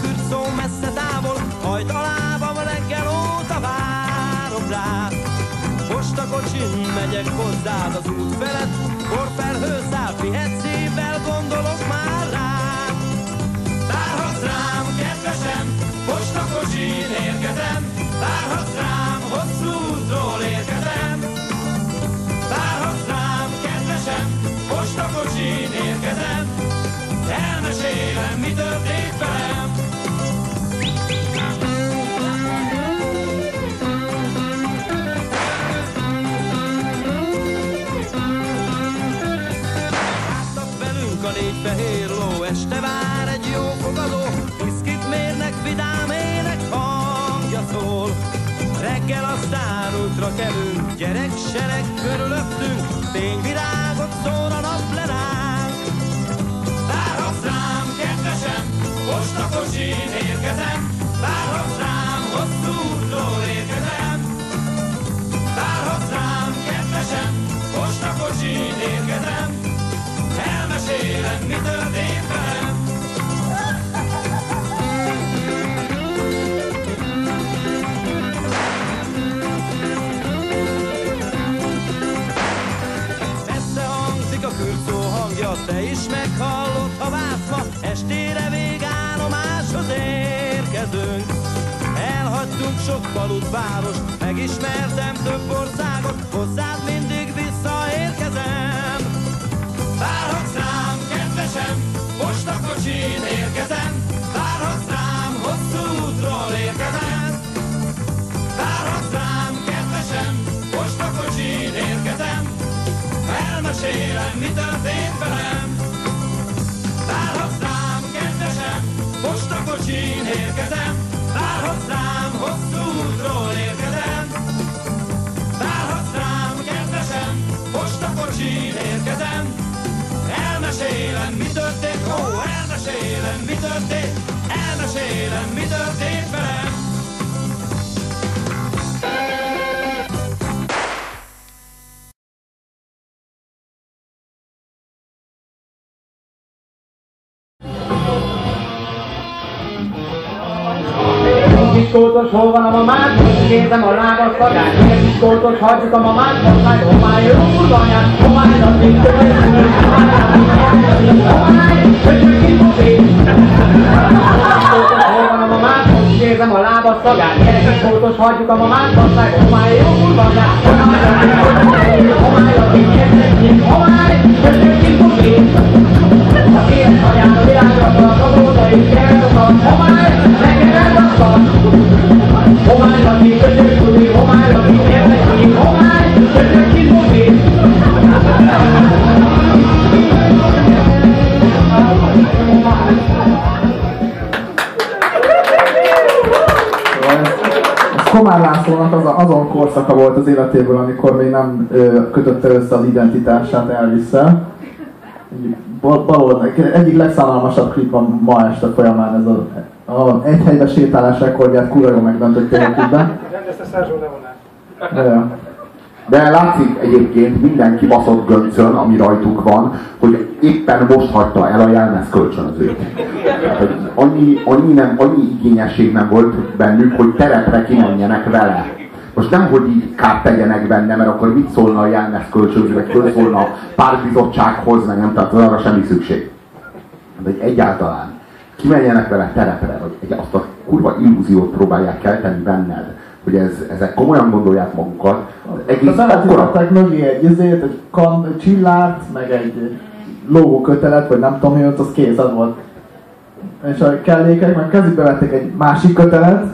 kürt szó messze távol, hajt a lábam reggel óta várom rád. Most a kocsin megyek hozzád az út felett, porfelhő száll, fihet szívvel gondolok már rád. Elmesélem, mi történt velem. A négy fehér ló, este vár egy jó fogadó, viszkit mérnek, vidám ének hangja szól. Reggel aztán útra kelünk, gyerek sereg körülöttünk, fényvirágot szól a nap le kocsin érkezem, elmesélem, mi történt velem. Messze hangzik a hangja, te is meghallod, ha vársz ma, estére végállomáshoz érkezünk. Elhagytunk sok falut, város, megismertem több országot, hozzád mindig elmesélem, mi történt velem. Várhatsz rám, kedvesem, most a kocsin érkezem, várhatsz rám, hosszú Kiskótos, hol van a mamát? Kérdem a lábas szagát. Kiskótos, hagyjuk a mamát. Homály, homály, jó anyát. Homály, a tisztői. Homály, köcsög ki fogi. Kiskótos, hol van a mamát? Kérdem a lábas szagát. Kiskótos, hagyjuk a mamát. Homály, homály, jó anyát. Homály, a tisztői. Homály, a tisztői. Homály, köcsög ki fogi. A két anyát a világra, a kabóta és kertokat. Homály, neked Komár Lászlónak az a, azon korszaka volt az életéből, amikor még nem ö, kötötte össze az identitását Elvis-szel. Bal- baloldal, egyik legszánalmasabb klip a ma este folyamán ez a, a egy helybe sétálás rekordját kurva jól megdöntötték a klipben. Rendezte Szerzsó Leonát. De látszik egyébként minden kibaszott göncön, ami rajtuk van, hogy éppen most hagyta el a jelmez kölcsönzőt. Tehát, annyi, annyi, nem, annyi igényesség nem volt bennük, hogy terepre kimenjenek vele. Most nem, hogy így kát tegyenek benne, mert akkor mit szólna a jelmez kölcsönző, föl szólna a pártbizottsághoz, meg nem, tehát arra semmi szükség. De egyáltalán kimenjenek vele terepre, vagy egy, azt a kurva illúziót próbálják kelteni benned, hogy ez, ezek komolyan gondolják magukat. Az egész Tehát akkora, mögé egy izét, egy, kan, egy csillárt, meg egy logó kötelet, vagy nem tudom mi ott, az kész, az volt. És a kellékek, meg kezükbe vették egy másik kötelet,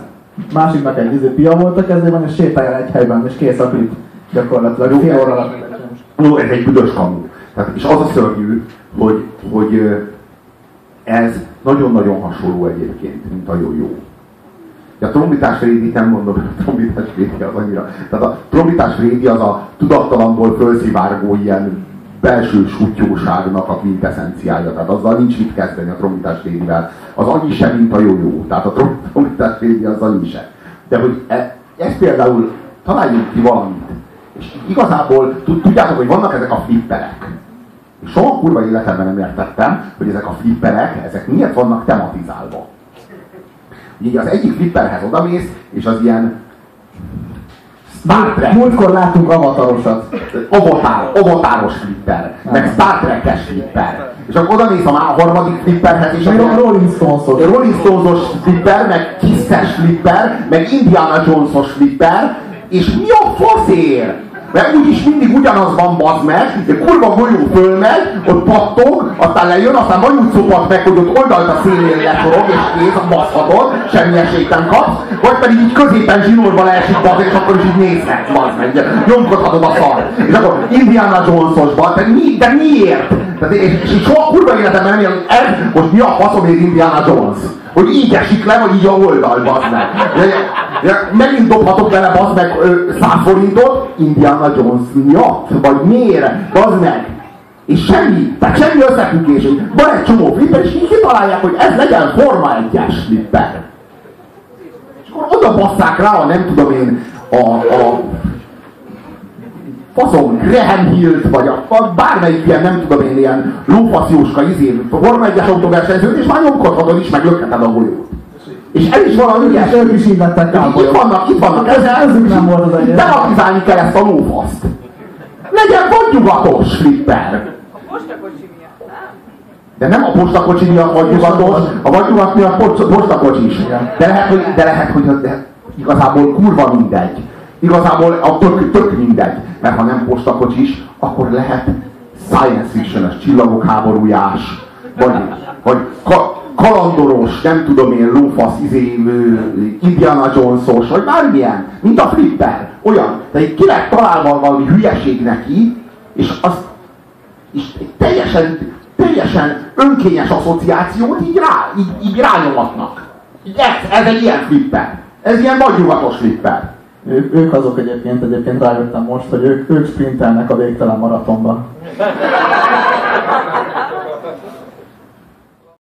másiknak egy izé pia volt a kezében, és sétálja egy helyben, és kész a klip. Gyakorlatilag fél óra. No, ez egy büdös kamu. Tehát, és az a szörnyű, hogy, hogy ez nagyon-nagyon hasonló egyébként, mint a jó-jó. A trombitás régi, nem mondom, a trombitás régi az annyira. Tehát a trombitás régi az a tudattalamból fölszivárgó ilyen belső sutyóságnak a quintessenciája. Tehát azzal nincs mit kezdeni a trombitás régivel. Az annyi sem, mint a jó-jó. Tehát a trom- trombitás régi az annyi sem. De hogy e, ez például találjunk ki valamit. És igazából tud- tudjátok, hogy vannak ezek a flipperek. Soha kurva életemben nem értettem, hogy ezek a flipperek, ezek miért vannak tematizálva. Így az egyik flipperhez odamész, és az ilyen Star Trek. Múltkor láttunk avatarosat. Avatar, avatáros flipper, meg Star Trek-es flipper. És akkor oda néz a harmadik flipperhez, és Meg a Rolling Stones-ot. Rolling Stones-os flipper, meg Kiss-es flipper, meg Indiana Jones-os flipper, és mi a faszér? Mert úgyis mindig ugyanaz van, bazd meg, egy kurva golyó fölmegy, ott pattog, aztán lejön, aztán vagy úgy szopat meg, hogy ott oldalt a szélén leforog, és kész, baszhatod, semmi esélyt nem kapsz, vagy pedig így középen zsinórba leesik, bazd, és akkor is így nézhetsz, bazd meg, nyomkodhatod a szar. És akkor Indiana Jones-osban, de, mi, de miért? Tehát, és, és soha kurva életemben nem jön, ez most mi a faszom ér Indiana Jones? Hogy így esik le, vagy így a oldal, bazd meg. Megint dobhatok bele, bazd meg, ö, 100 forintot Indiana Jones miatt? Vagy miért? Bazd meg. És semmi, tehát semmi összefüggés. Van egy csomó flipper, és így kitalálják, hogy ez legyen Forma 1-es flipper. És akkor oda basszák rá a nem tudom én, a, a faszom, Graham Hill-t, vagy a, a bármelyik ilyen, nem tudom én, ilyen lófaszjóska izé, Forma 1-es autóversenyzőt, és már nyomkodhatod is, meg lökheted a golyót. És el is valami ügyes. ők is így lettek Itt vannak, itt vannak, Ez- ezük nem volt az enyém. Tematizálni kell ezt a lófaszt. Legyen vagy nyugatos flipper. De nem a postakocsi miatt vagy nyugatos, a vagy nyugat miatt post- postakocsi is. De lehet, hogy, de lehet, hogy de igazából kurva mindegy. Igazából a tök, tök mindegy. Mert ha nem postakocsis, akkor lehet science fiction csillagok háborújás, vagy, vagy ka, kalandoros, nem tudom én, lófasz, izé, Indiana Jones-os, vagy bármilyen, mint a flipper. Olyan. De ki lett találva valami hülyeség neki, és az és teljesen, teljesen önkényes asszociációt így, rá, így, így rányomatnak. Ez, ez egy ilyen flipper. Ez ilyen vagy nyugatos flipper. Ők, ők azok egyébként, egyébként rájöttem most, hogy ők, ők sprintelnek a végtelen maratonban.